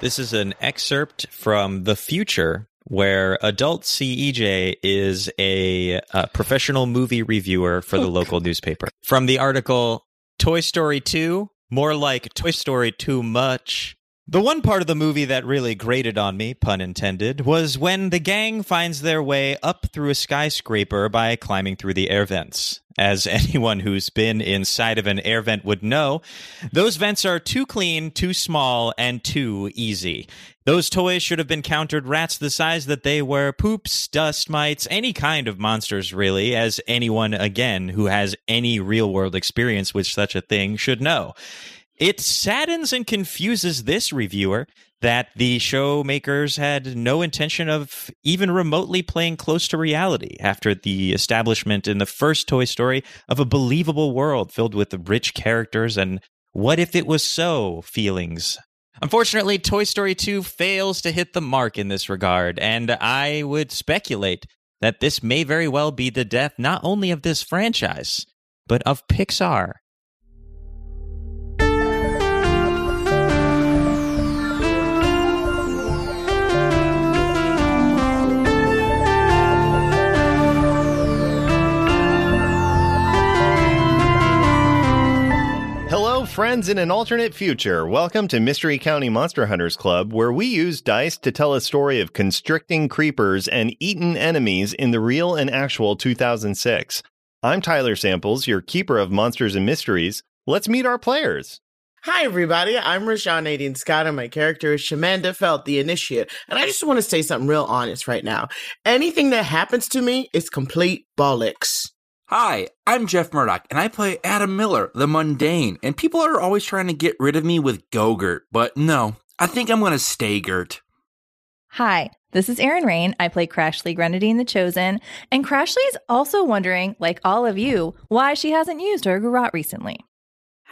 This is an excerpt from the future where adult CEJ is a, uh professional movie reviewer for the local newspaper. From the article Toy Story 2, more like Toy Story Too Much. The one part of the movie that really grated on me, pun intended, was when the gang finds their way up through a skyscraper by climbing through the air vents. As anyone who's been inside of an air vent would know, those vents are too clean, too small, and too easy. Those toys should have been countered rats the size that they were poops, dust mites, any kind of monsters, really, as anyone, again, who has any real world experience with such a thing should know. It saddens and confuses this reviewer that the show makers had no intention of even remotely playing close to reality after the establishment in the first Toy Story of a believable world filled with rich characters and what if it was so feelings. Unfortunately, Toy Story 2 fails to hit the mark in this regard, and I would speculate that this may very well be the death not only of this franchise, but of Pixar. Friends in an alternate future. Welcome to Mystery County Monster Hunters Club, where we use dice to tell a story of constricting creepers and eaten enemies in the real and actual 2006. I'm Tyler Samples, your keeper of monsters and mysteries. Let's meet our players. Hi, everybody. I'm Rashawn Nadine Scott, and my character is Shamanda Felt, the Initiate. And I just want to say something real honest right now. Anything that happens to me is complete bollocks. Hi, I'm Jeff Murdoch, and I play Adam Miller, the mundane. And people are always trying to get rid of me with Gogurt, but no, I think I'm going to stay Gert. Hi, this is Erin Rein. I play Krashlee Grenadine the Chosen, and Krashlee is also wondering, like all of you, why she hasn't used her garrote recently.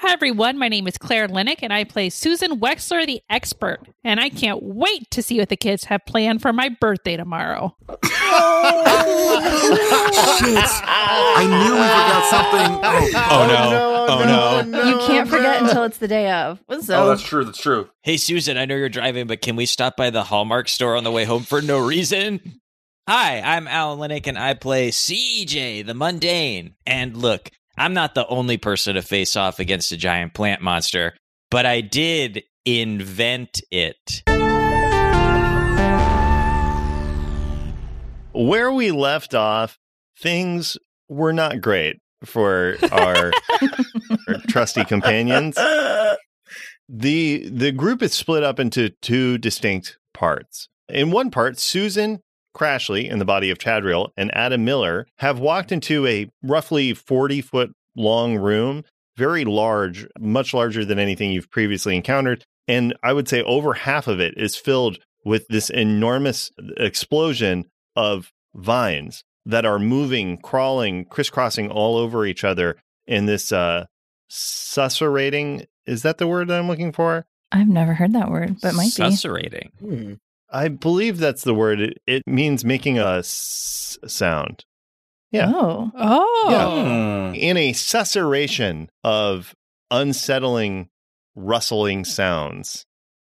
Hi, everyone. My name is Claire Linic, and I play Susan Wexler, the expert. And I can't wait to see what the kids have planned for my birthday tomorrow. Shit! I knew we forgot something. Oh, Oh no. Oh, oh, oh no. you can't forget until it's the day of. So oh, that's true. That's true. Hey, Susan, I know you're driving, but can we stop by the Hallmark store on the way home for no reason? Hi, I'm Alan Linic, and I play CJ, the mundane. And look, I'm not the only person to face off against a giant plant monster, but I did invent it. Where we left off, things were not great for our, our trusty companions. The the group is split up into two distinct parts. In one part, Susan Krashlee in the body of Chadriel and Adam Miller have walked into a roughly 40 foot long room, very large, much larger than anything you've previously encountered. And I would say over half of it is filled with this enormous explosion of vines that are moving, crawling, crisscrossing all over each other in this uh susurrating. Is that the word that I'm looking for? I've never heard that word, but might be. Susurrating. Hmm. I believe that's the word. It, it means making a s- sound. Yeah. Oh, Oh. Hmm. In a susurration of unsettling, rustling sounds.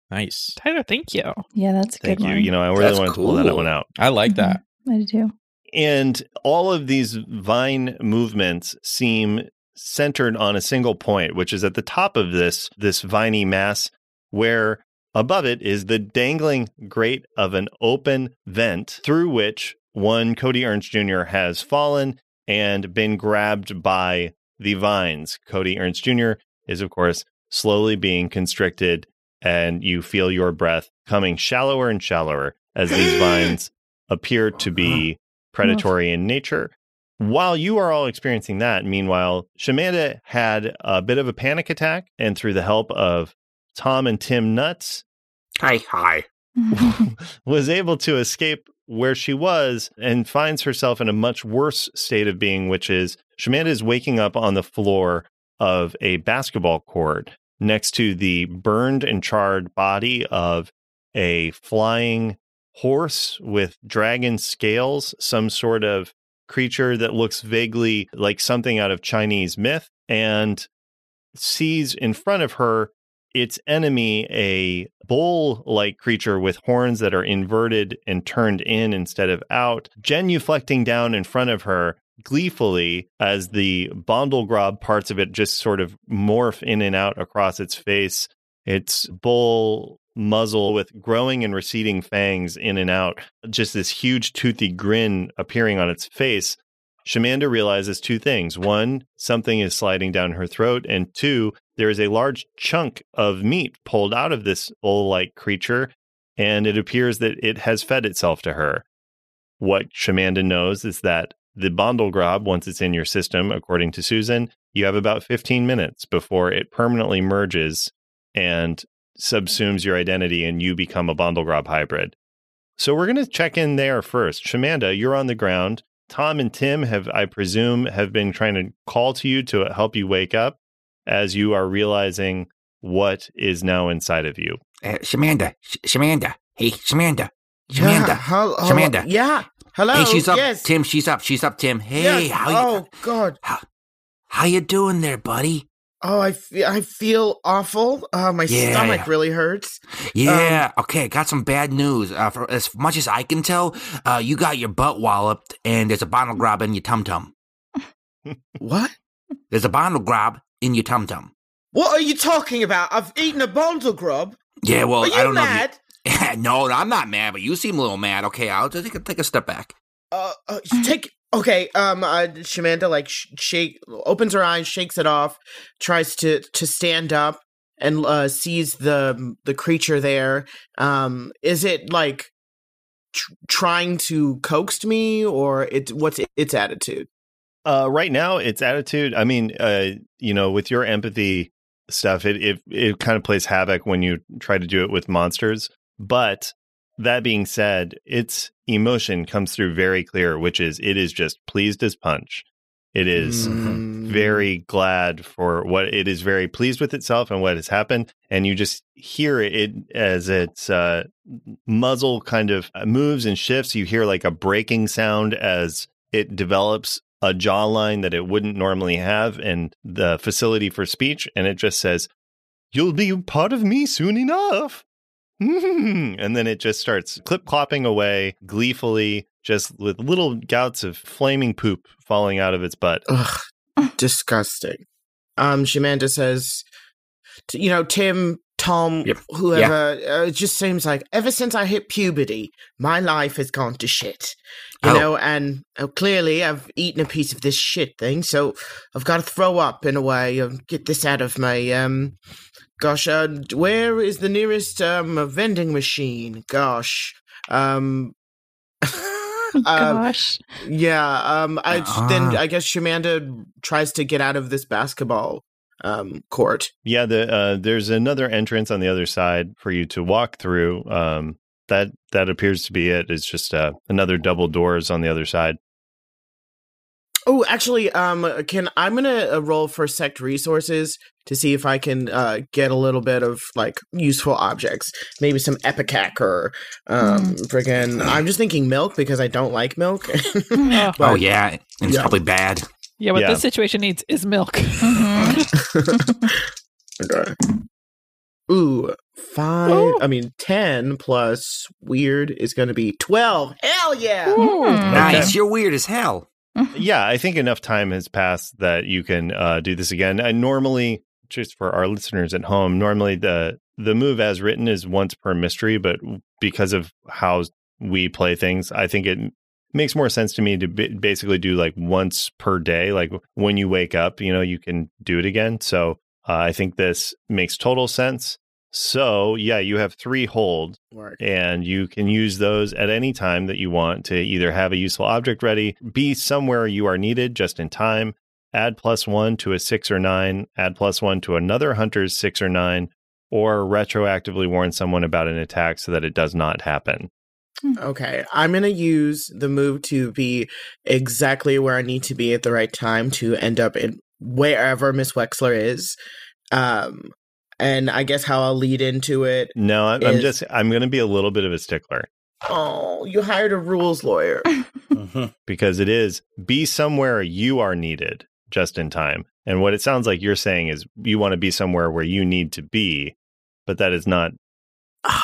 Nice. Tyler, thank you. yeah, that's a Thank good you. one. You know, I really That's want to pull that cool. one out. I like that. I do too. And all of these vine movements seem centered on a single point, which is at the top of this this viney mass, where above it is the dangling grate of an open vent through which one Cody Ernst Jr. has fallen and been grabbed by the vines. Cody Ernst Jr. is, of course, slowly being constricted, and you feel your breath coming shallower and shallower as these vines appear to be uh-huh. predatory in nature. While you are all experiencing that, meanwhile, Shamanda had a bit of a panic attack, and through the help of Tom and Tim Nuts, Hi, hi. was able to escape where she was and finds herself in a much worse state of being, which is Shamanda is waking up on the floor of a basketball court next to the burned and charred body of a flying horse with dragon scales, some sort of creature that looks vaguely like something out of Chinese myth, and sees in front of her its enemy, a bull like creature with horns that are inverted and turned in instead of out, genuflecting down in front of her gleefully as the Bondlegrob parts of it just sort of morph in and out across its face. Its bull muzzle with growing and receding fangs in and out, just this huge toothy grin appearing on its face. Shamanda realizes two things. One, something is sliding down her throat. And two, there is a large chunk of meat pulled out of this bull like creature, and it appears that it has fed itself to her. What Shamanda knows is that the Bondlegrob, once it's in your system, according to Susan, you have about 15 minutes before it permanently merges and subsumes your identity and you become a Bondlegrob hybrid. So we're going to check in there first. Shamanda, you're on the ground. Tom and Tim have, I presume, have been trying to call to you to help you wake up as you are realizing what is now inside of you. Uh, Shamanda, Sh- Shamanda. Hey, Shamanda. Yeah, Shamanda. hel- hel- Shamanda. Yeah. Hello. Hey, she's up. Yes. Tim, she's up. She's up, Tim. Hey, Yes. how you oh God. how, how you doing there, buddy? Oh, I I feel awful. Uh, my Yeah. stomach really hurts. Yeah, okay, got some bad news. Uh, for as much as I can tell, uh, you got your butt walloped and there's a bottle grab in your tum tum. What? There's a bottle grab in your tum tum. What are you talking about? I've eaten a bundle grub. Yeah, well, I don't mad? know. You... no, I'm not mad, but you seem a little mad. Okay, I'll just take a, take a step back. Uh, uh, take. Okay. Um. Uh, Shamanda like sh- shake opens her eyes, shakes it off, tries to to stand up and uh, sees the the creature there. Um. Is it like tr- trying to coax me, or it? What's its attitude? Uh, right now, its attitude. I mean, uh, you know, with your empathy stuff, it it it kind of plays havoc when you try to do it with monsters. But that being said, its emotion comes through very clear, which is it is just pleased as punch. It is Mm. very glad for what it is very pleased with itself and what has happened and you just hear it as its uh, muzzle kind of moves and shifts you hear like a breaking sound as it develops a jawline that it wouldn't normally have and the facility for speech and it just says you'll be part of me soon enough. And then it just starts clip clopping away gleefully just with little gouts of flaming poop falling out of its butt. Ugh, disgusting. Um, Shamanda says, you know, Tim, Tom, Yep. whoever, uh, it just seems like ever since I hit puberty, my life has gone to shit. You Oh. know, and uh, clearly I've eaten a piece of this shit thing, so I've got to throw up in a way and get this out of my, um, gosh, uh, where is the nearest, um, vending machine? Gosh, um, uh, Gosh. yeah, um, I then Ah. I guess Shamanda tries to get out of this basketball um court. Yeah, the uh, there's another entrance on the other side for you to walk through. Um, that that appears to be it. It's just uh, another double doors on the other side. Oh, actually, um, can I'm gonna uh, roll for sect resources to see if I can uh get a little bit of like useful objects, maybe some ipecac or um friggin' I'm just thinking milk because I don't like milk. Oh, But- oh yeah, it's Yeah. probably bad. Yeah, what Yeah. this situation needs is milk. Mhm. Okay. Ooh, five. Ooh. I mean, ten plus weird is going to be twelve. Hell yeah! Ooh. Nice, you're weird as hell. Yeah, I think enough time has passed that you can uh, do this again. And normally, just for our listeners at home, normally the the move as written is once per mystery, but because of how we play things, I think it makes more sense to me to b- basically do like once per day. Like when you wake up, you know, you can do it again. So uh, I think this makes total sense. So yeah, you have three hold Work. and you can use those at any time that you want to either have a useful object ready, be somewhere you are needed just in time, add plus one to a six or nine, add plus one to another hunter's six or nine, or retroactively warn someone about an attack so that it does not happen. Okay, I'm gonna use the move to be exactly where I need to be at the right time to end up in wherever Miss Wexler is. Um, and I guess how I'll lead into it. No, I'm, I'm just I'm going to be a little bit of a stickler Oh, you hired a rules lawyer. Mhm. because it is be somewhere you are needed just in time. And what it sounds like you're saying is you want to be somewhere where you need to be, but that is not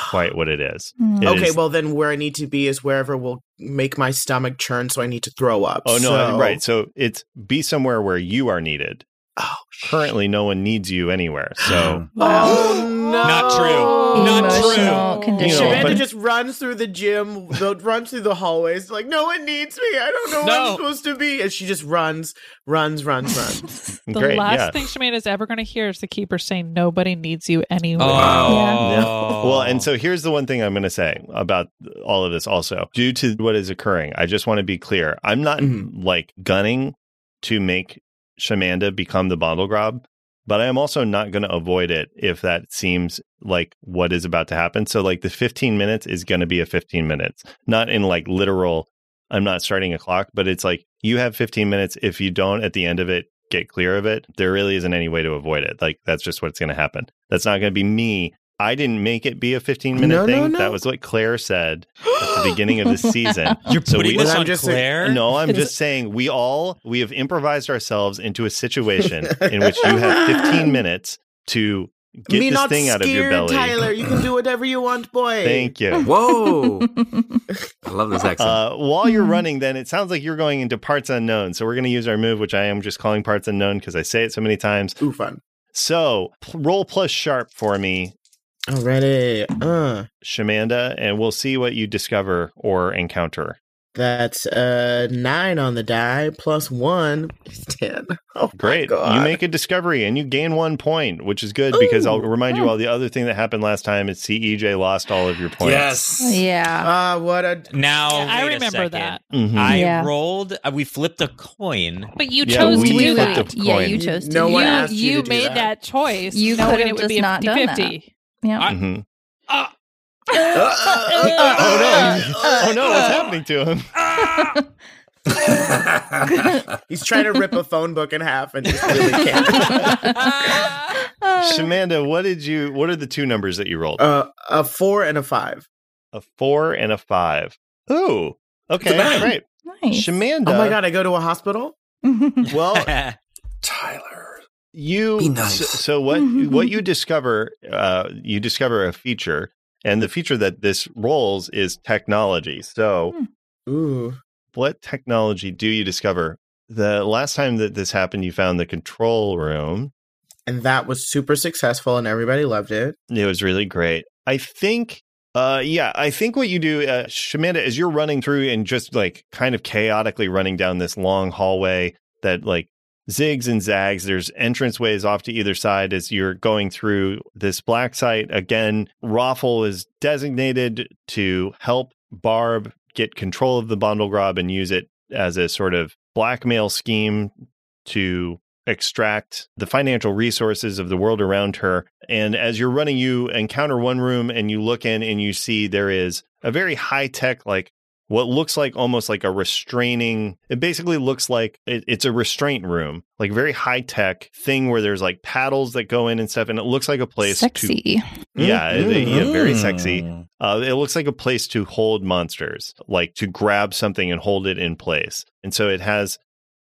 quite what it is. Mm. It okay, is- well then where I need to be is wherever will make my stomach churn, so I need to throw up. Oh no, So- right. So it's be somewhere where you are needed. Oh, Currently no one needs you anywhere. So Oh no! Not true. Not true. Emotional condition. You know, Shamanda but- just runs through the gym, the, runs through the hallways, like no one needs me. I don't know where I'm supposed to be, and she just runs, runs, runs, runs. The great. last yeah. thing Shamanda's ever going to hear is the keeper saying, Nobody needs you anywhere." Oh. Yeah. Well, and so here's the one thing I'm going to say about all of this also. Due to what is occurring, I just want to be clear. I'm not Mhm. like gunning to make Shamanda become the Bondlegrob, but I am also not going to avoid it if that seems like what is about to happen. So like the 15 minutes is going to be a 15 minutes, not in like literal I'm not starting a clock, but it's like you have 15 minutes if you don't at the end of it get clear of it, there really isn't any way to avoid it. Like that's just what's going to happen. That's not going to be me. I didn't make it be a 15 minute No, no, thing. no. That was what Claire said at the beginning of the season. You're So putting we- this on just- Claire? No, I'm just saying we all we have improvised ourselves into a situation in which you have 15 minutes to get Me this not thing out of your scared, belly. Tyler. You can do whatever you want, boy. Thank you. Whoa. I love this accent. Uh, while you're running, then it sounds like you're going into parts unknown. So we're going to use our move, which I am just calling parts unknown because I say it so many times. Ooh, fun. So pl- roll plus sharp for me, Already. Uh, Shamanda, and we'll see what you discover or encounter. that's uh nine on the die plus one is ten. Oh, my Great. God. You make a discovery and you gain one point, which is good because I'll Ooh. remind you all the other thing that happened last time is CEJ lost all of your points. yes. yeah. Ah, what a Now, I wait a remember second. that. Mhm. I Yeah. rolled, uh, we flipped a coin. But you chose we to do flipped that. yeah, you chose to. No do one you that. asked you you to do made that. that, choice. You knowing could've it would just be not done 50 Yeah. I- Mhm. Ah. Oh no! oh no! What's happening to him? He's trying to rip a phone book in half and just really can't. Shamanda, what did you? What are the two numbers that you rolled? uh, a four and a five. a four and a five. Ooh. Okay. nine. Great. Nice. Shamanda. Oh my god, I go to a hospital. Well, Tyler. You. Be nice. So, so what? what you discover? Uh, you discover a feature, and the feature that this rolls is technology. So, Ooh. what technology do you discover? The last time that this happened, you found the control room. And that was super successful and everybody loved it. It was really great. I think, uh, yeah, I think what you do, uh, Shamanda, is you're running through and just like kind of chaotically running down this long hallway that like zigs and zags. There's entranceways off to either side as you're going through this black site. Again, Raffle is designated to help Barb get control of the Bondlegrob and use it as a sort of blackmail scheme to extract the financial resources of the world around her. And as you're running, you encounter one room and you look in and you see there is a very high tech, like what looks like almost like a restraining. It basically looks like it, it's a restraint room, like very high tech thing where there's like paddles that go in and stuff. And it looks like a place to Sexy. yeah, it- yeah, very sexy. Uh, it looks like a place to hold monsters, like to grab something and hold it in place. And so it has,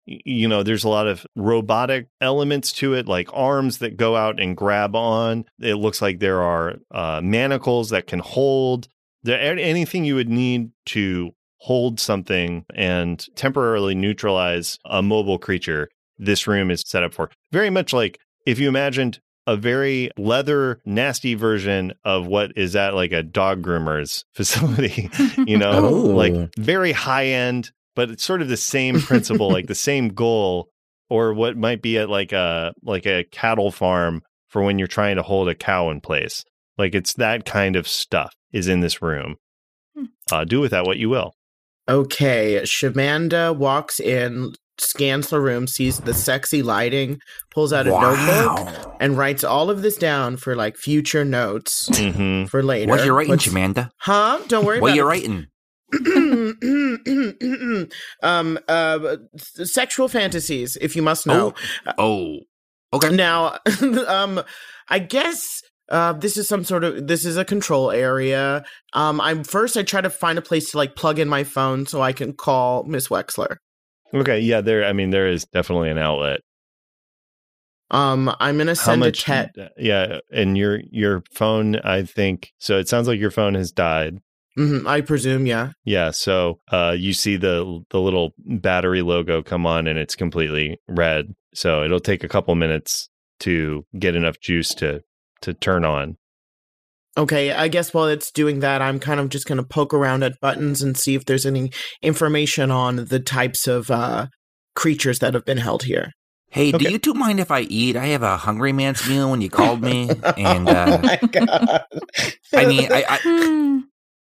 you know, there's a lot of robotic elements to it, like arms that go out and grab on. It looks like there are uh, manacles that can hold there, anything you would need to hold something and temporarily neutralize a mobile creature. This room is set up for very much like if you imagined a very leather, nasty version of what is at like a dog groomer's facility, you know, Oh. like very high end, but it's sort of the same principle, like the same goal, or what might be at like a like a cattle farm for when you're trying to hold a cow in place. Like it's that kind of stuff is in this room. Uh, do with that what you will. Okay, Shamanda walks in scans the room, sees the sexy lighting, pulls out a notebook, and writes all of this down for like future notes hmm for later. What are you writing, Puts- Shamanda? Huh? Don't worry What about you it. writing? um, uh, sexual fantasies, if you must know. Oh. Okay. Now, um, I guess uh, this is some sort of this is a control area. Um, I'm first I try to find a place to like plug in my phone so I can call Miss Wexler. Okay, yeah, there. I mean, there is definitely an outlet. Um, I'm gonna send much? a text. Yeah, and your your phone. I think so. It sounds like your phone has died. hmm I presume, yeah. Yeah, so uh, you see the the little battery logo come on, and it's completely red. So it'll take a couple minutes to get enough juice to to turn on. Okay, I guess while it's doing that, I'm kind of just gonna poke around at buttons and see if there's any information on the types of uh creatures that have been held here. Hey, Okay. do you two mind if I eat? I have a hungry man's meal when you called me, and oh uh, my god! I mean, I, I Hmm.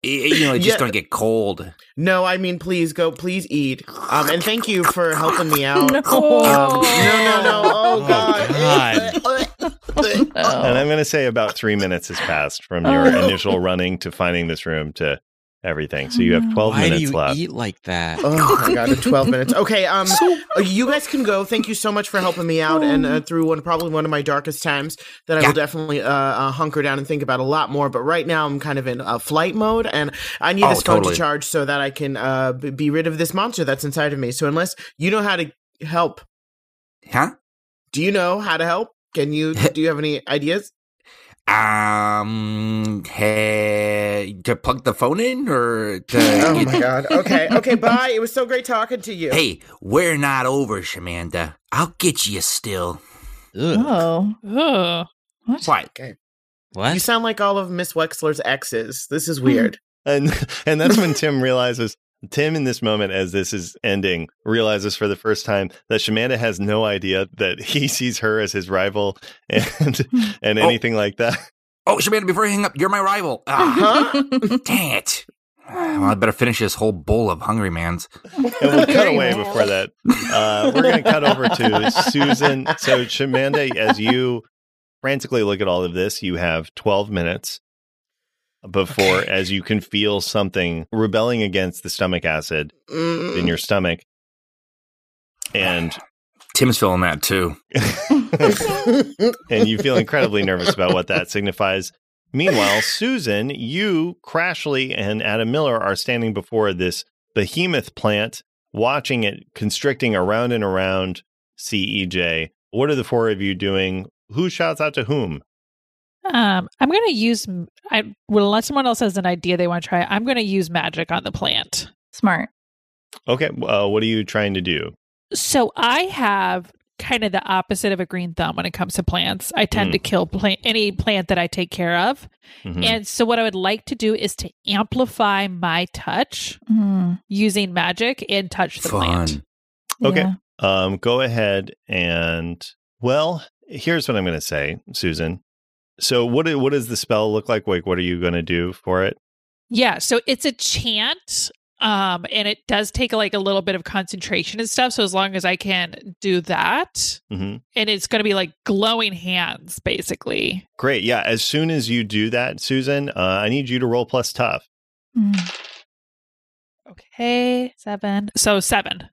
it- you know, it's just Yeah. gonna get cold. no, I mean, please go, please eat. Um, and thank you for helping me out. No. Um, no, no, no! Oh Oh, god! And Oh. I'm going to say about three minutes has passed from your Oh. initial running to finding this room to everything. So you have 12 Why do minutes you left. eat like that? Oh my god! Twelve minutes. Okay. Um, uh, you guys can go. Thank you so much for helping me out and uh, through one probably one of my darkest times that I Yeah. will definitely uh, uh, hunker down and think about a lot more. But right now I'm kind of in uh, flight mode and I need Oh, this phone totally. to charge so that I can uh, b- be rid of this monster that's inside of me. So unless you know how to help, Huh? do you know how to help? Can you? do you have any ideas? Um, hey, to plug the phone in or to? Oh my god. Okay. Okay. Bye. It was so great talking to you. Hey, we're not over, Shamanda. I'll get you still. Ugh. Oh. Ugh. What? You What? sound like all of Miss Wexler's exes. This is weird. And and that's when Tim realizes Tim in this moment as this is ending realizes for the first time that Shamanda has no idea that he sees her as his rival and and Oh. anything like that. Oh, Shamanda, before you hang up, you're my rival. Ah, Huh? dang it. Well, I better finish this whole bowl of Hungry Man's. And we'll cut away before that. Uh, we're going to cut over to Susan. So, Shamanda, as you frantically look at all of this, you have 12 minutes before, as you can feel something rebelling against the stomach acid Mm. in your stomach. And Tim's feeling that too. and you feel incredibly nervous about what that signifies. Meanwhile, Susan, you, Krashlee, and Adam Miller are standing before this behemoth plant, watching it constricting around and around CEJ. What are the four of you doing? Who shouts out to whom? Um, I'm going to use. I well, unless someone else has an idea they want to try. I'm going to use magic on the plant. Smart. Okay, uh, what are you trying to do? So I have kind of the opposite of a green thumb when it comes to plants. I tend Mm. to kill plant, any plant that I take care of. Mhm. And so what I would like to do is to amplify my touch Mm. using magic and touch the plant. Okay. Yeah. Um, go ahead and well, here's what I'm going to say, Susan. So, what what does the spell look like? Like, what are you going to do for it? Yeah, so it's a chant. Um, and it does take like a little bit of concentration and stuff. So as long as I can do that, hmm and it's going to be like glowing hands, basically. Great. Yeah. As soon as you do that, Susan, uh, I need you to roll plus tough. Mm. Okay, seven. So seven.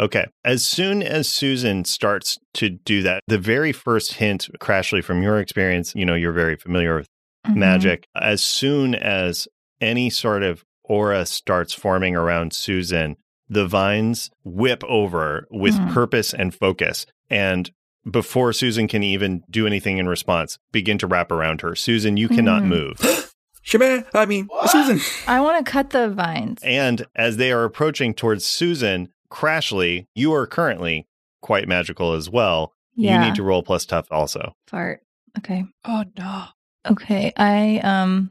Okay. As soon as Susan starts to do that, the very first hint, Krashlee, from your experience, you know, you're very familiar with Mhm. magic. As soon as any sort of aura starts forming around Susan, the vines whip over with Mhm. purpose and focus. And before Susan can even do anything in response, begin to wrap around her. Susan, you cannot Mhm. move. Shamanda, I mean, Susan. I want to cut the vines. And as they are approaching towards Susan, Krashlee, you are currently quite magical as well. yeah. You need to roll plus tough also. fart. Okay. Oh no. Okay. I um.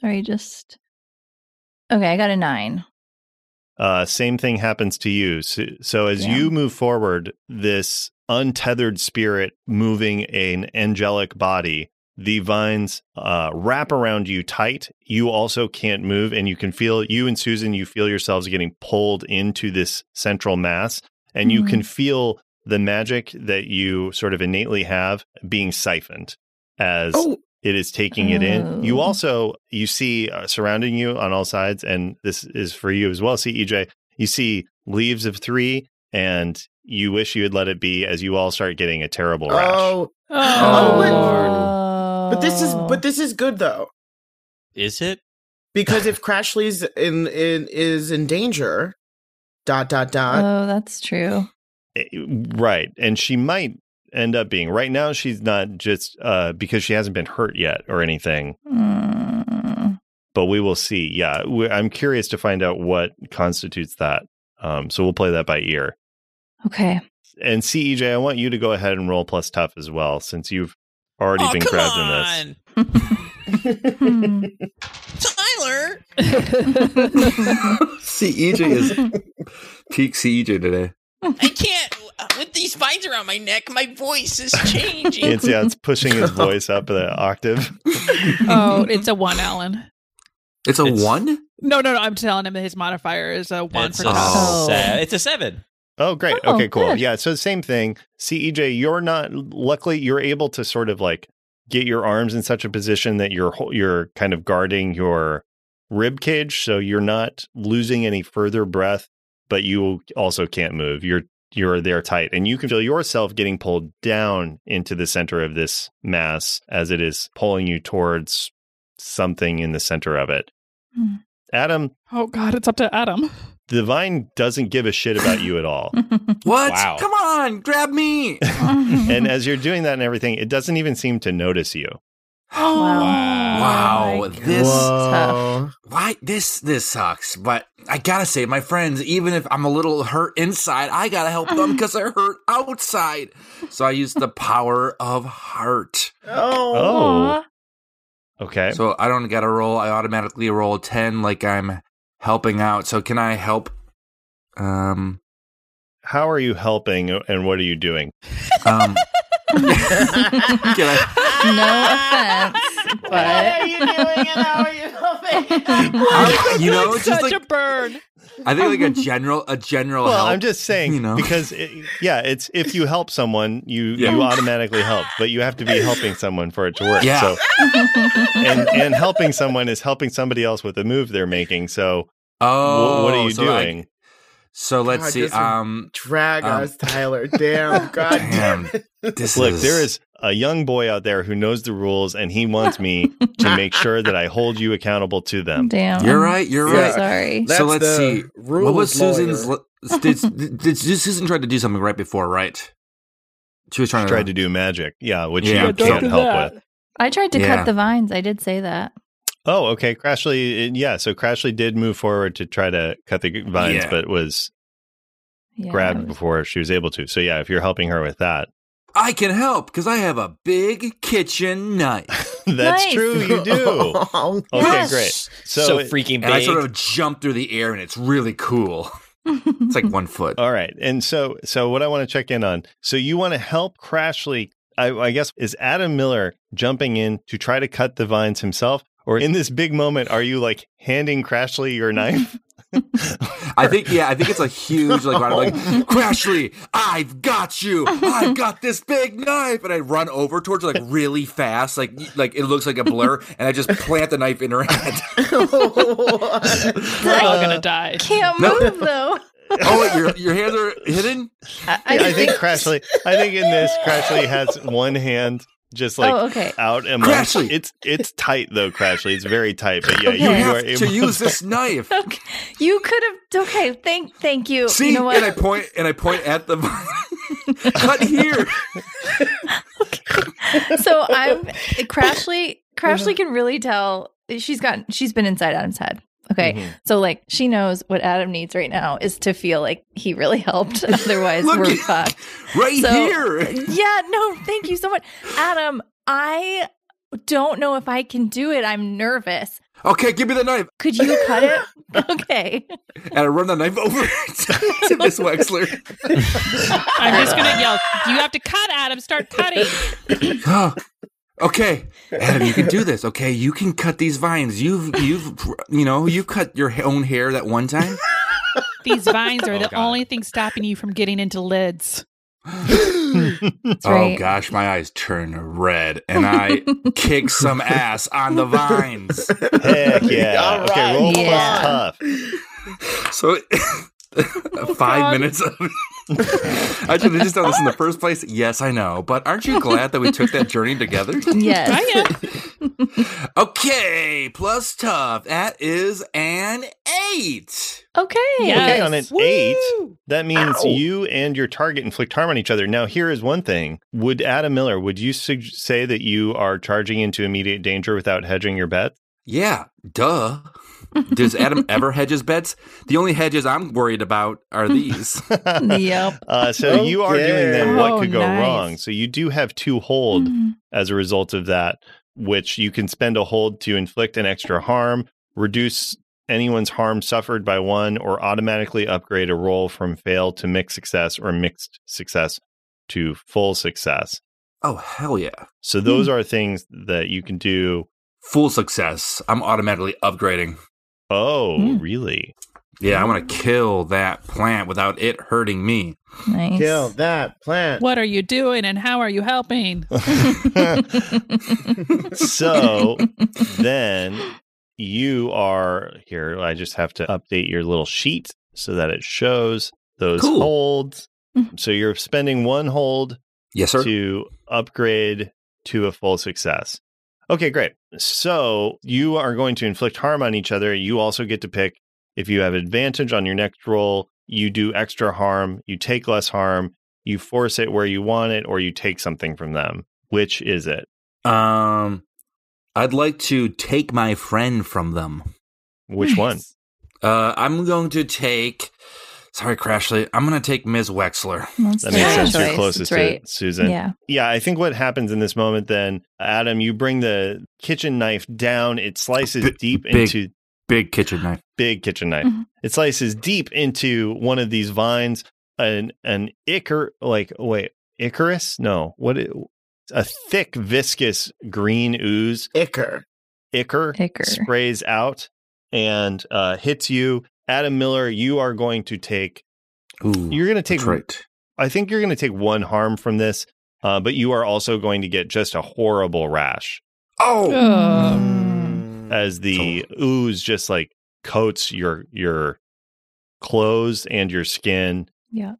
Sorry. Just. Okay. I got a nine. Uh, same thing happens to you. So, so as Yeah. you move forward, this untethered spirit moving an angelic body, the vines uh, wrap around you tight. You also can't move, and you can feel you and Susan. You feel yourselves getting pulled into this central mass and you Mhm. can feel the magic that you sort of innately have being siphoned as Oh, it is taking it in. You Oh. also you see uh, surrounding you on all sides, and this is for you as well. CEJ, you see leaves of three, and you wish you had let it be as you all start getting a terrible rash. oh, Oh, but- Lord. But this is Oh. but this is good though Is it? because if Krashlee's in, in is in danger, dot dot dot. Oh, that's true. Eh, Right, and she might end up being. Right now, she's not just uh, because she hasn't been hurt yet or anything. Mm. But we will see. Yeah, we, I'm curious to find out what constitutes that. Um, so we'll play that by ear. Okay. And CEJ, I want you to go ahead and roll plus tough as well, since you've already oh, been come grabbed in this. on. Tyler. CEJ E is peak CEJ today. I can't. Uh, with these vines around my neck, my voice is changing. It's yeah, it's pushing his voice up the octave. oh, it's a one, Alan. It's a It's- one? No, no, no. I'm telling him that his modifier is a one it's, for a tough. Oh. se- it's a seven. Oh, great. Oh, okay, cool. good. Yeah, so same thing. CEJ, you're not. Luckily, you're able to sort of like get your arms in such a position that you're you're kind of guarding your rib cage, so you're not losing any further breath, but you also can't move. You're you're there tight, and you can feel yourself getting pulled down into the center of this mass as it is pulling you towards something in the center of it. Hmm. Adam, Oh God, it's up to Adam. The vine doesn't give a shit about you at all. What? Wow. Come on, grab me. and as you're doing that and everything, it doesn't even seem to notice you. Oh, Wow, my this Whoa. why this this sucks. But I gotta say, my friends, even if I'm a little hurt inside, I gotta help them because they're hurt outside. So I use the power of heart. Oh. Oh. Okay. So I don't gotta roll. I automatically roll ten, like I'm helping out. So can I help? Um, How are you helping and what are you doing? um, can I? No offense, What but are you doing and how are you helping? I- you know, It's just such like a burn. I think like a general, a general Well, help. I'm just saying you know. because it, yeah, it's if you help someone, you Yeah. you automatically help, but you have to be helping someone for it to work. Yeah. So and and helping someone is helping somebody else with the move they're making. So oh, wh- what are you so I- doing? so let's God, see. Um, Drag Um, us, Tyler. Damn. God damn. damn. This Look, is there is a young boy out there who knows the rules and he wants me to make sure that I hold you accountable to them. damn. You're right. You're so right. Sorry. so let's see. What was lawyer. Susan's? Did, did, did Susan tried to do something right before, right? She was trying to Tried to do magic. Yeah, which Yeah, you can't help that. with. I tried to Yeah. cut the vines. I did say that. Oh, okay. Krashlee, uh, yeah. So Krashlee did move forward to try to cut the vines, Yeah. but was Yeah, grabbed was- before she was able to. So yeah, if you're helping her with that, I can help because I have a big kitchen knife, that's Nice. true. You do. Oh, Okay, Yes. great. So, So, it- freaking and I sort of jump through the air, and it's really cool. It's like one foot. all right. And so, so what I want to check in on. So you want to help Krashlee? I, I guess is Adam Miller jumping in to try to cut the vines himself, or in this big moment, are you like handing Krashlee your knife? I think, yeah, I think it's a huge like, run, like Krashlee, I've got you. I've got this big knife, and I run over towards her like really fast, like like it looks like a blur, and I just plant the knife in her head. We're all gonna die. Can't No. move though. oh, wait, your your hands are hidden. I, I think Krashlee. I think in this, Krashlee has one hand just like oh, okay. out amongst. Krashlee. It's it's tight though, Krashlee. It's very tight, but yeah, Okay. you, You you have are to able use this knife. Okay. You could have. Okay. Thank. Thank you. See, you know what? and I point and I point at the cut here. so I'm Krashlee. Krashlee can really tell she's got she's been inside Adam's head. Okay. Mhm. So like she knows what Adam needs right now is to feel like he really helped. Otherwise Look we're at- fucked. Right So- here. Yeah, no, thank you so much. Adam, I don't know if I can do it. I'm nervous. Okay, give me the knife. Could you cut it? Okay. And I run the knife over to Miss Wexler. I'm just gonna yell. You have to cut, Adam. Start cutting. Oh, okay, Adam, you can do this. Okay, you can cut these vines. You've, you've, you know, you cut your own hair that one time. These vines are Oh, the God. only thing stopping you from getting into lids. That's Oh gosh, my eyes turn red, and I kick some ass on the vines. Heck yeah. All okay, roll Yeah. plus tough. So Oh, five God. minutes of I should have just done this in the first place. Yes, I know, but aren't you glad that we took that journey together? Yes. I am. Okay, plus tough. That is an eight. Okay. Yes. Okay, on an eight, that means Ow. you and your target inflict harm on each other. Now, here is one thing. Would Adam Miller, would you sug- say that you are charging into immediate danger without hedging your bet? Yeah, duh. Does Adam ever hedge his bets? The only hedges I'm worried about are these. Yep. Uh, so you are doing then what Oh, could go nice. wrong. So you do have two hold Mhm. as a result of that, which you can spend a hold to inflict an extra harm, reduce anyone's harm suffered by one, or automatically upgrade a roll from fail to mixed success or mixed success to full success. oh, hell yeah. So those are things that you can do. Full success. I'm automatically upgrading. Oh, Hmm. really? Yeah, I want to kill that plant without it hurting me. Nice. Kill that plant. What are you doing and how are you helping? so then you are here. I just have to update your little sheet so that it shows those Cool. holds. Mhm. So you're spending one hold Yes, sir. to upgrade to a full success. Okay, great. So you are going to inflict harm on each other. You also get to pick if you have advantage on your next roll, you do extra harm, you take less harm, you force it where you want it, or you take something from them. Which is it? Um, I'd like to take my friend from them. Which one? Uh, I'm going to take. Sorry, Krashlee. I'm going to take Ms. Wexler. That's That makes right sense. You're choice. closest right. to Susan. Yeah. Yeah, I think what happens in this moment then, Adam, you bring the kitchen knife down, it slices Big- deep big. into Big kitchen knife. big kitchen knife. Mhm. It slices deep into one of these vines, an an icar like wait, Icarus? No, what it, a thick viscous green ooze Icker. ichor, Ichor. sprays out and uh, hits you. Adam Miller, you are going to take Ooh, you're going to take right. I think you're going to take one harm from this, uh, but you are also going to get just a horrible rash Oh, Um, as the ooze just like coats your your clothes and your skin, Yuck.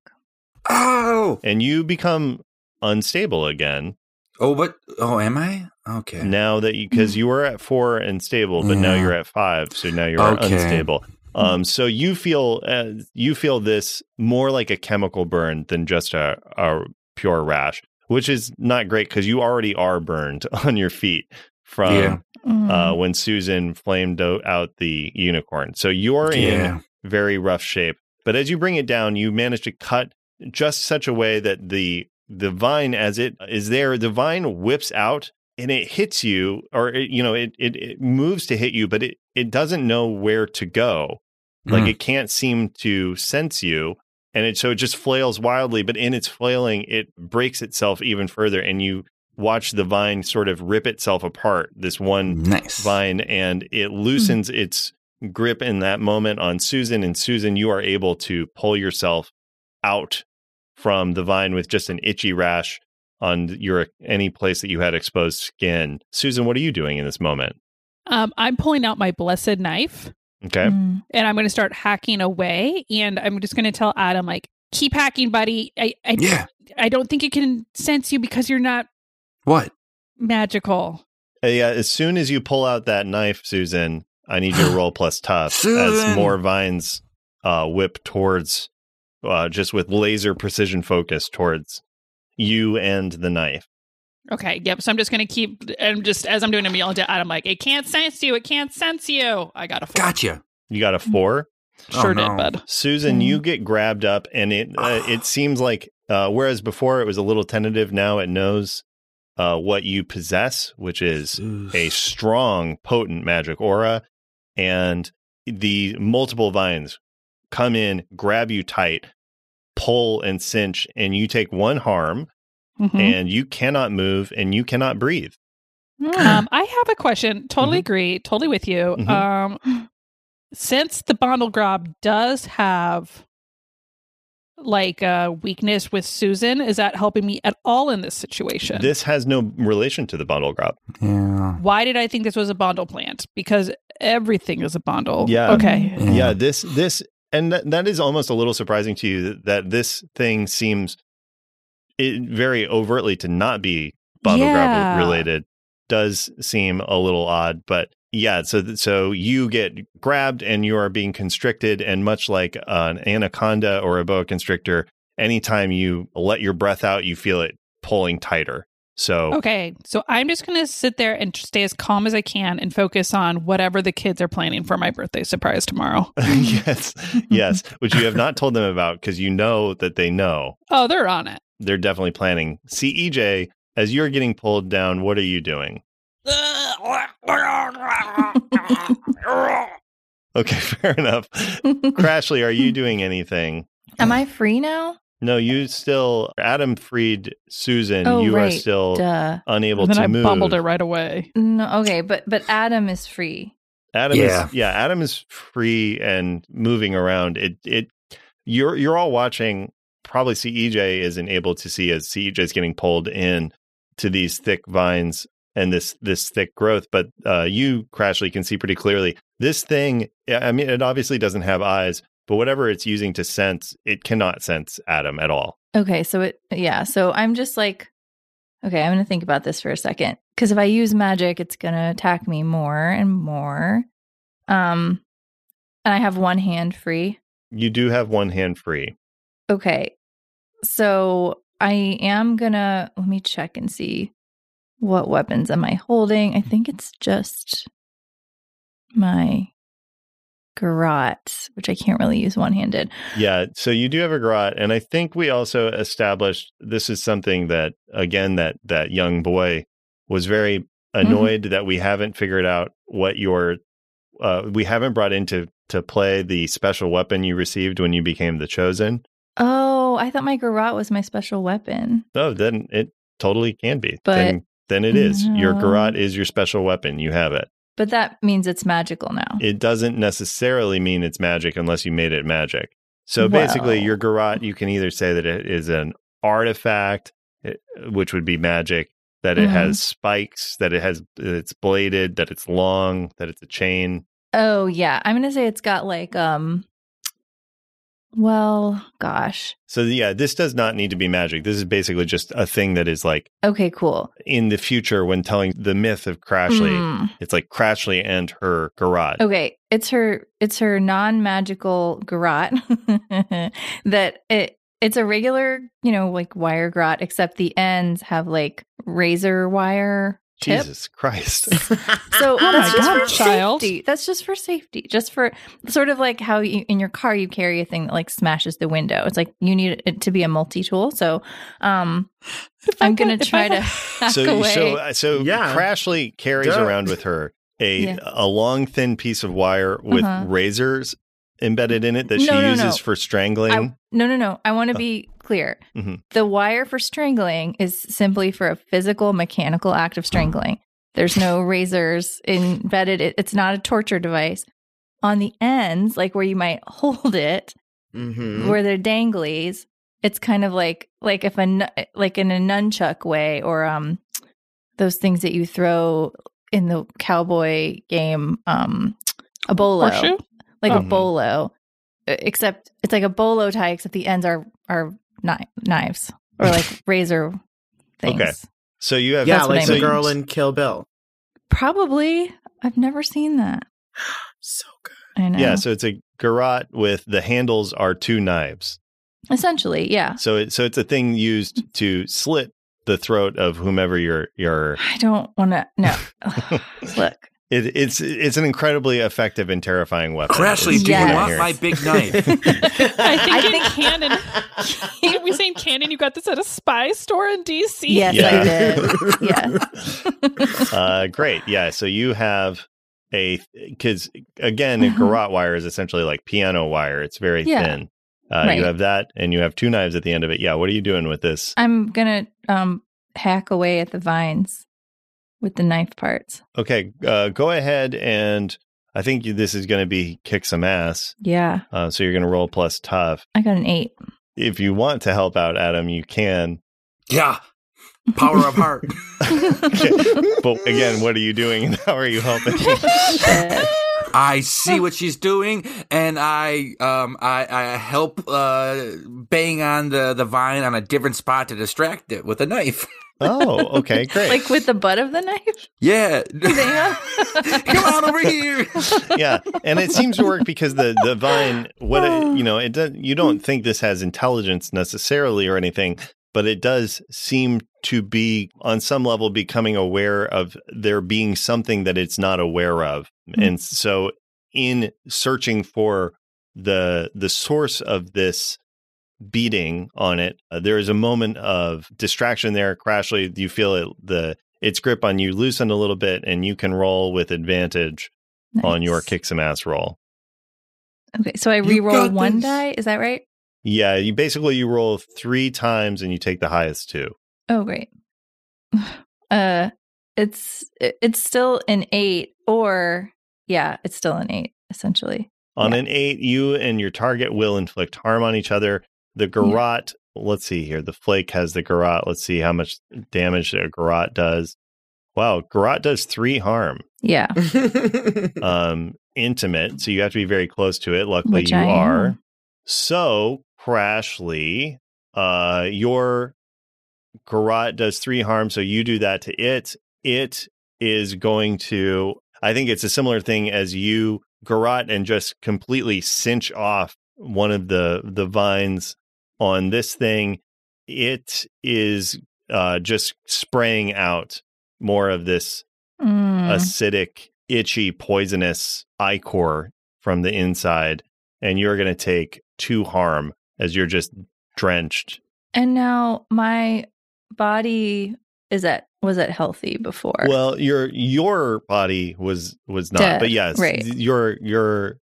oh, and you become unstable again. oh. But oh, am I? Okay. Now that you because you were at four and stable, but now you're at five, so now you're Okay. unstable. Um, so you feel uh, you feel this more like a chemical burn than just a, a pure rash, which is not great because you already are burned on your feet from Yeah. Mm. uh, when Susan flamed out the unicorn. So you're Yeah. in very rough shape. But as you bring it down, you manage to cut just such a way that the the vine, as it is there, the vine whips out and it hits you, or it, you know, it, it it moves to hit you, but it it doesn't know where to go. Like Mm. it can't seem to sense you. And it so it just flails wildly, but in its flailing, it breaks itself even further, and you watch the vine sort of rip itself apart. This one Nice. vine and it loosens its grip in that moment on Susan. And Susan, you are able to pull yourself out from the vine with just an itchy rash on your any place that you had exposed skin. Susan, what are you doing in this moment? Um, I'm pulling out my blessed knife Okay. Mm. and I'm going to start hacking away. And I'm just going to tell Adam, like, keep hacking, buddy. I, I, Yeah. I don't think it can sense you because you're not What? magical. Uh, yeah, as soon as you pull out that knife, Susan, I need you to roll plus tough as more vines uh, whip towards, uh, just with laser precision focus towards you and the knife. Okay, yep. So I'm just going to keep, and just as I'm doing, a meal I'm yelling to Adam, like, it can't sense you. It can't sense you. I got a four. Gotcha. You got a four. Sure Oh, no. did, bud. Susan, you get grabbed up, and it uh, it seems like uh, whereas before it was a little tentative, now it knows uh, what you possess, which is a strong, potent magic aura, and the multiple vines come in, grab you tight, pull and cinch, and you take one harm, Mhm. and you cannot move, and you cannot breathe. Um, I have a question. Totally Mhm. agree. Totally with you. Mhm. Um, since the Bondlegrob does have like a weakness with Susan, is that helping me at all in this situation? This has no relation to the Bondlegrob. Yeah. Why did I think this was a bondle plant? Because everything is a bondle. Yeah. Okay. Yeah. Yeah, this this and that, that is almost a little surprising to you that, that this thing seems it, very overtly to not be bottle Yeah. grab related. Does seem a little odd, but yeah. So so you get grabbed and you are being constricted, and much like an anaconda or a boa constrictor, anytime you let your breath out, you feel it pulling tighter. So Okay. So I'm just going to sit there and stay as calm as I can and focus on whatever the kids are planning for my birthday surprise tomorrow. yes, yes, which you have not told them about because you know that they know. Oh, they're on it. they're definitely planning. CEJ, as you're getting pulled down, what are you doing? Okay, fair enough. Krashlee, are you doing anything? Am I free now? No, you still Adam freed Susan. Oh, you are still Duh. unable and then to I move. bumbled it right away. No, okay, but but Adam is free. Adam Yeah. is yeah, Adam is free and moving around. It it you're you're all watching probably CEJ isn't able to see as CEJ is getting pulled in to these thick vines and this this thick growth, but uh you Krashlee can see pretty clearly. This thing I mean it obviously doesn't have eyes, but whatever it's using to sense, it cannot sense Adam at all. Okay, so it yeah, so I'm just like okay, I'm going to think about this for a second cuz if I use magic it's going to attack me more and more. Um and I have one hand free. You do have one hand free. Okay. So I am going to let me check and see what weapons am I holding? I think it's just my garrote, which I can't really use one-handed. Yeah, so you do have a garrote, and I think we also established this is something that again that that young boy was very annoyed that we haven't figured out what your uh, we haven't brought into to play the special weapon you received when you became the chosen. Oh, I thought my garrote was my special weapon. Oh, then it totally can be. But- then then it is. Your garrote is your special weapon. You have it. But that means it's magical now. It doesn't necessarily mean it's magic unless you made it magic. So basically, Well- your garrote, you can either say that it is an artifact, eh, which would be magic, that it Mhm. has spikes, that it has it's bladed, that it's long, that it's a chain. Oh, yeah. I'm going to say it's got like um well, gosh. So yeah, this does not need to be magic. This is basically just a thing that is like Okay, cool. in the future when telling the myth of Krashlee. Mm. It's like Krashlee and her garage. Okay, it's her it's her non-magical garrote that it it's a regular, you know, like wire garrote except the ends have like razor wire tip. Jesus Christ. So Oh that's just God, for child. safety. That's just for safety. Just for sort of like how you, in your car you carry a thing that like smashes the window. It's like you need it to be a multi-tool. So um If I I'm going to try to had- so away. so uh, so Yeah. Krashlee carries Duh. around with her a Yeah. a long thin piece of wire with Uh-huh. razors embedded in it that she No, no, uses no. for strangling. I, no, no, no. I want to Oh. be clear. Mhm. The wire for strangling is simply for a physical, mechanical act of strangling. There's no razors embedded. It, it's not a torture device. On the ends, like where you might hold it, Mhm. where they're danglies, it's kind of like like if a like in a nunchuck way, or um those things that you throw in the cowboy game, um a bolo like Oh. a bolo, e- except it's like a bolo tie, except the ends are are kni- knives or like razor things. Okay. so you have yeah, That's what like I the mean. girl in Kill Bill. Probably. I've never seen that. So good. I know. yeah, so it's a garrote with the handles are two knives. Essentially, yeah. So it so it's a thing used mm. to slit the throat of whomever you're you're I don't want to. No. Look. It, it's it's an incredibly effective and terrifying weapon. Krashlee, do Yes. you what I'm want my big knife? I think I in think- canon, we saying canon. You got this at a spy store in DC. Yes, Yeah. I did. Yes. uh, great. Yeah. So you have a because again, a Mhm. garrote wire is essentially like piano wire. It's very Yeah. thin. Uh, Right. You have that, and you have two knives at the end of it. Yeah. What are you doing with this? I'm gonna um hack away at the vines with the knife parts. Okay. Uh, go ahead and I think you- this is going to be kick some ass. Yeah. Uh, so you're going to roll plus tough. I got an eight. If you want to help out Adam, you can. Yeah. Power of heart. But again, what are you doing and how are you helping? I see what she's doing, and I um I, I help uh bang on the the vine on a different spot to distract it with a knife. Oh, okay, great. like with the butt of the knife? Yeah, come on over here. yeah, and it seems to work because the the vine, what it, you know, it does. You don't think this has intelligence necessarily or anything, but it does seem to be on some level becoming aware of there being something that it's not aware of, Mhm. and so in searching for the the source of this beating on it, uh, there is a moment of distraction there. Krashlee, you feel it the its grip on you loosened a little bit, and you can roll with advantage on your Nice. kick some ass roll. Okay, so I You re-roll one this. die. Is that right? Yeah, you basically you roll three times and you take the highest two. Oh, great. Uh, it's it's still an eight, or yeah, it's still an eight essentially. On Yeah. an eight, you and your target will inflict harm on each other. The garrote, let's see here. The flake has the garrote. Let's see how much damage a garrote does. Wow, garrote does three harm. Yeah, Um, intimate, so you have to be very close to it. Luckily, Which you I are. am. So, Krashlee, uh, your garrote does three harm, so you do that to it. It is going to, I think it's a similar thing as you garrote and just completely cinch off one of the the vines on this thing. It is uh, just spraying out more of this Mm. acidic, itchy, poisonous ichor from the inside, and you're going to take two harm as you're just drenched. and now my body is at was it healthy before? Well, your your body was was not, Dead, but yes, right. your your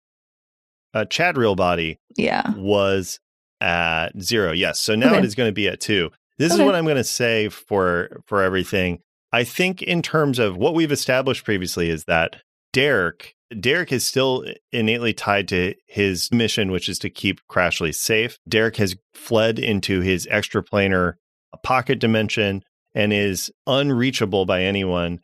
uh, Chadriel body yeah. was at zero. Yes, so now Okay. it is going to be at two. This is what I'm going to say for for everything. I think in terms of what we've established previously is that Derek Derek is still innately tied to his mission, which is to keep Krashlee safe. Derek has fled into his extraplanar pocket dimension and is unreachable by anyone.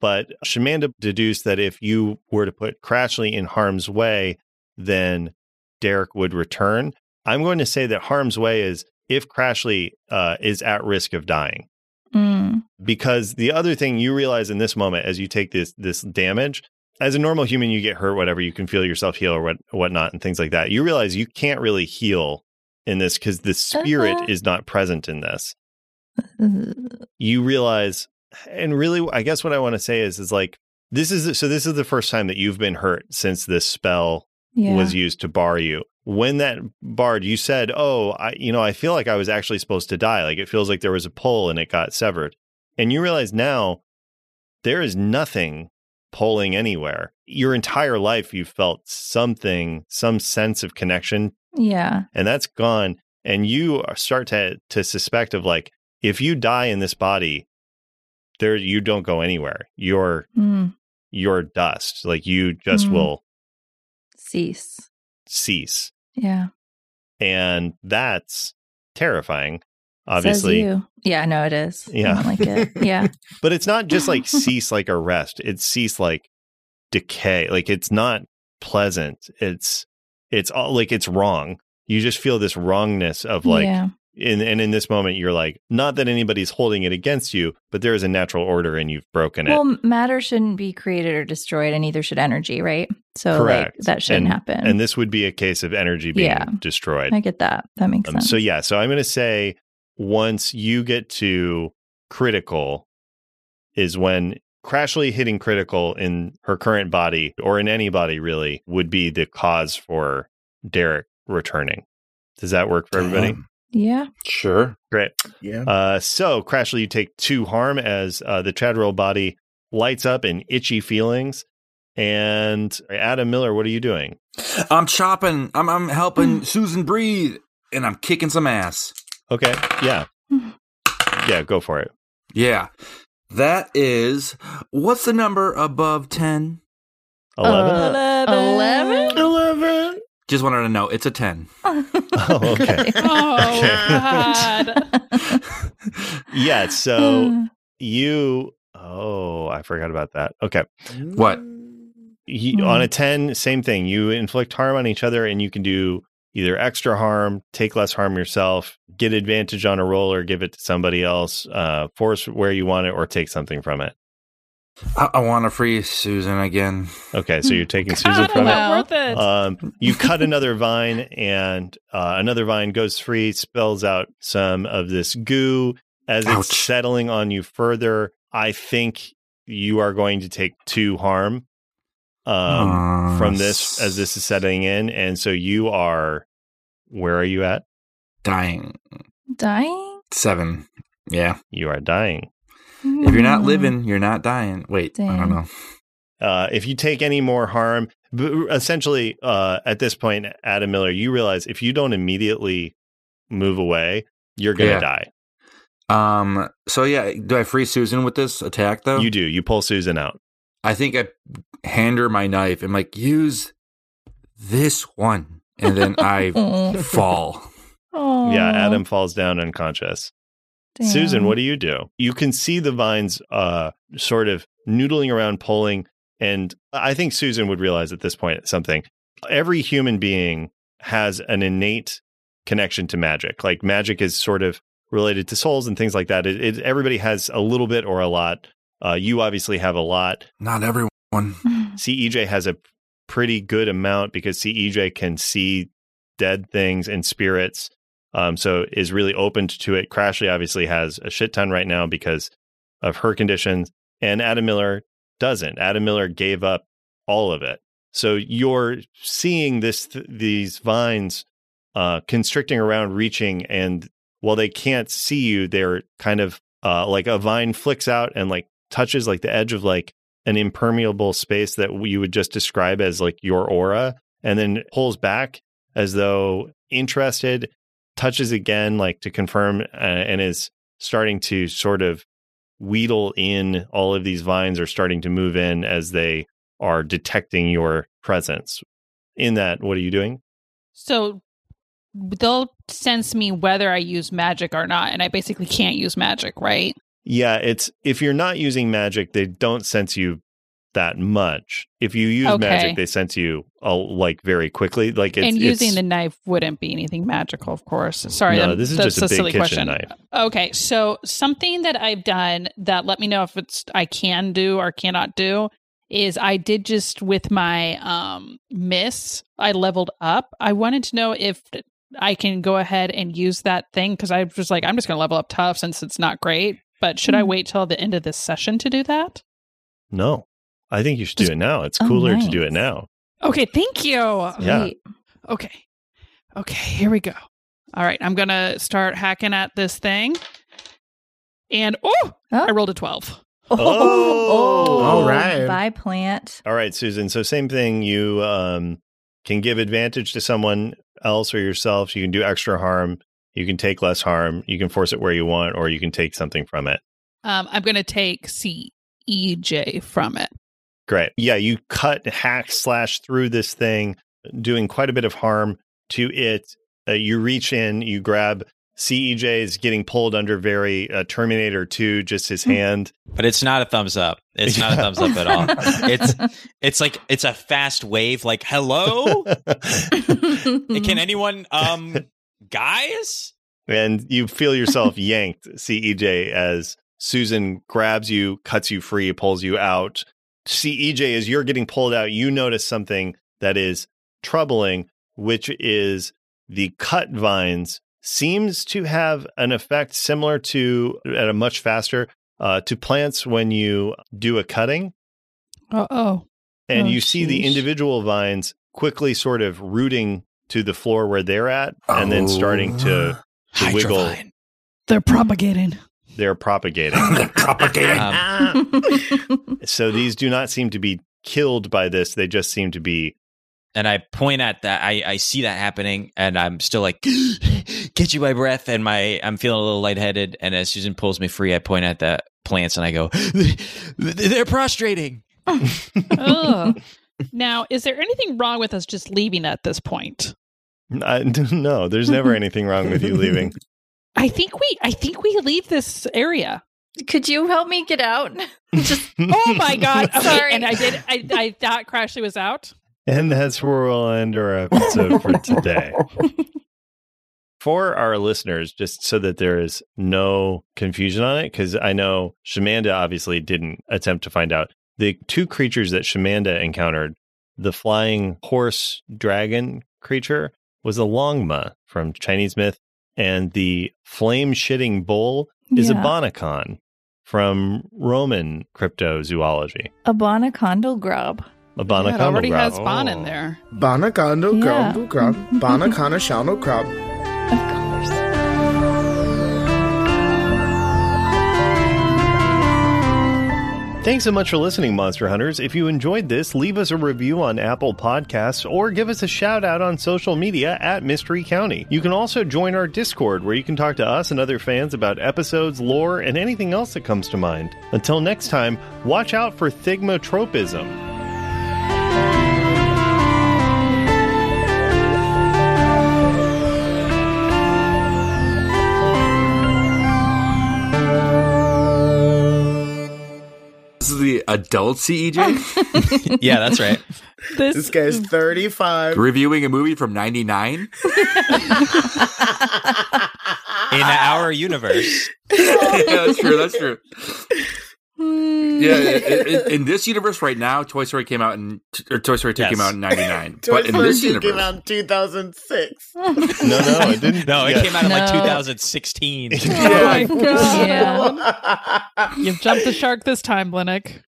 But Shamanda deduced that if you were to put Krashlee in harm's way, then Derek would return. I'm going to say that harm's way is if Krashlee uh, is at risk of dying Mm. because the other thing you realize in this moment as you take this this damage as a normal human you get hurt whatever you can feel yourself heal or what whatnot and things like that you realize you can't really heal in this because the spirit Uh-huh. is not present in this you realize and really i guess what i want to say is is like this is so this is the first time that you've been hurt since this spell Yeah. was used to bar you. When that barred, you said, "Oh, I, you know, I feel like I was actually supposed to die. Like it feels like there was a pull and it got severed." And you realize now there is nothing pulling anywhere. Your entire life, you felt something, some sense of connection, yeah. and that's gone. And you start to to suspect of like, if you die in this body, there you don't go anywhere. You're Mm. you're dust. Like you just Mhm. will Cease. cease. Yeah. and that's terrifying obviously. Yeah, no, it is. Yeah. like it. Yeah. but it's not just like cease like arrest. rest it's cease like decay like it's not pleasant it's it's all like it's wrong you just feel this wrongness of like yeah. In, and in this moment you're like not that anybody's holding it against you but there is a natural order and you've broken it Well, matter shouldn't be created or destroyed, and neither should energy, right? So, Correct. like, that shouldn't and, happen. and this would be a case of energy being Yeah. destroyed I get that. That makes Um, sense. so yeah, so I'm going to say once you get to critical is when Krashlee hitting critical in her current body or in any body really would be the cause for Derek returning. Does that work for everybody? Damn. yeah. Sure. Great. Yeah. Uh, so Krashlee, you take two harm as uh, the Chadwell body lights up in itchy feelings. And Adam Miller, what are you doing? I'm chopping. I'm I'm helping Susan breathe, and I'm kicking some ass. Okay. Yeah. Yeah, go for it. Yeah, that is what's the number above ten? 11? Uh, Eleven. Eleven. Just wanted to know. It's a 10. Oh, okay. Oh, God. yeah, so you Oh, I forgot about that. Okay. What? He, On a 10, same thing. You inflict harm on each other and you can do either extra harm, take less harm yourself, get advantage on a roll or give it to somebody else, uh, force where you want it or take something from it. I, I want to free Susan again. Okay, so you're taking Susan God, from it. worth it. Um, you cut another vine, and uh, another vine goes free, spills out some of this goo. As Ouch. it's settling on you further, I think you are going to take two harm um, Aw, from this as this is setting in. And so you are, where are you at? Dying. Dying? Seven. Yeah. You are dying. If you're not living, you're not dying. Wait, I don't know. Uh, if you take any more harm, essentially, uh, at this point, Adam Miller, you realize if you don't immediately move away, you're going to Yeah. die. Um. So yeah, do I free Susan with this attack though? You do. You pull Susan out. I think I hand her my knife and like use this one, and then I fall. Oh, Yeah, Adam falls down unconscious. Susan, what do you do? You can see the vines uh sort of noodling around pulling and I think Susan would realize at this point something. Every human being has an innate connection to magic. Like magic is sort of related to souls and things like that. It, it, everybody has a little bit or a lot. Uh, you obviously have a lot. Not everyone. CEJ has a pretty good amount because CEJ can see dead things and spirits. Um, so is really open to it. Krashlee obviously has a shit ton right now because of her conditions, and Adam Miller doesn't. Adam Miller gave up all of it. So you're seeing this these vines uh, constricting around, reaching, and while they can't see you, they're kind of uh, like a vine flicks out and like touches like the edge of like an impermeable space that you would just describe as like your aura and then pulls back as though interested touches again like to confirm uh, and is starting to sort of wheedle in all of these vines are starting to move in as they are detecting your presence in that what are you doing So they'll sense me whether I use magic or not, and I basically can't use magic, right? yeah it's if you're not using magic they don't sense you that much if you use Okay. magic they sense you uh, like very quickly like it's and using the knife wouldn't be anything magical, of course. Sorry, No, this is just a big silly question. knife. Okay, so something that I've done that let me know if it's I can do or cannot do is I did just with my um miss, I leveled up. I wanted to know if I can go ahead and use that thing because I was like, I'm just going to level up tough since it's not great. But should I Hmm. wait till the end of this session to do that? no i think you should Just- do it now it's Oh, cooler to do it now Okay, thank you. Yeah. Great. Okay. Okay, here we go. All right, I'm going to start hacking at this thing. And oh, Oh. I rolled a 12. Oh. All right. Bye, plant. All right, Susan. So same thing. You um, can give advantage to someone else or yourself. You can do extra harm. You can take less harm. You can force it where you want, or you can take something from it. Um, I'm going to take C E J from it. Great. Yeah, you cut, hack, slash through this thing, doing quite a bit of harm to it. Uh, you reach in, you grab. CEJ is getting pulled under very uh, Terminator 2, just his hand. But it's not a thumbs up. It's not a thumbs up at all. It's it's like it's a fast wave. Like hello, can anyone um guys? and you feel yourself yanked, CEJ, as Susan grabs you, cuts you free, pulls you out. CEJ, as you're getting pulled out, you notice something that is troubling, which is the cut vines seems to have an effect similar to at a much faster uh, to plants when you do a cutting Uh oh. and Oh, you see the individual vines quickly sort of rooting to the floor where they're at and then starting to, to wiggle They're propagating. They're propagating They're propagating. Um, so these do not seem to be killed by this they just seem to be and I point at that. I, I see that happening, and I'm still like, "Get you my breath!" And my I'm feeling a little lightheaded. And as Susan pulls me free, I point at the plants and I go, "They're prostrating." Ugh. Now, is there anything wrong with us just leaving at this point? I, no, there's never anything wrong with you leaving. I think we I think we leave this area. Could you help me get out? Just Oh my god. Okay, Sorry. and I did I I thought Krashlee was out. And that's where we'll end our episode for today. For our listeners, just so that there is no confusion on it, because I know Shamanda obviously didn't attempt to find out. The two creatures that Shamanda encountered, the flying horse dragon creature, was a longma from Chinese myth, and the flame shitting bull is a Yeah. bonacon from Roman cryptozoology. a bonaconda grub. A Yeah, bonacon it already grub. has Bon in oh. there. Banakando Yeah. grumble grub. Banakana shano crab. Thanks so much for listening, Monster Hunters. If you enjoyed this, leave us a review on Apple Podcasts or give us a shout out on social media at Mystery County. You can also join our Discord where you can talk to us and other fans about episodes, lore, and anything else that comes to mind. Until next time, watch out for thigmotropism. The adult E CEJ oh. Yeah, that's right. This, This guy's 35. reviewing a movie from '99. In our universe. yeah, that's true. That's true. Hmm. Yeah, in, in- in this universe right now, Toy Story came out in or Toy Story Two Yes. came out in '99. Toy But in this 2 universe, came out in 2006. No, no, it didn't. No, it yeah. came out in like 2016. oh my god. Yeah. You've jumped the shark this time, Linics.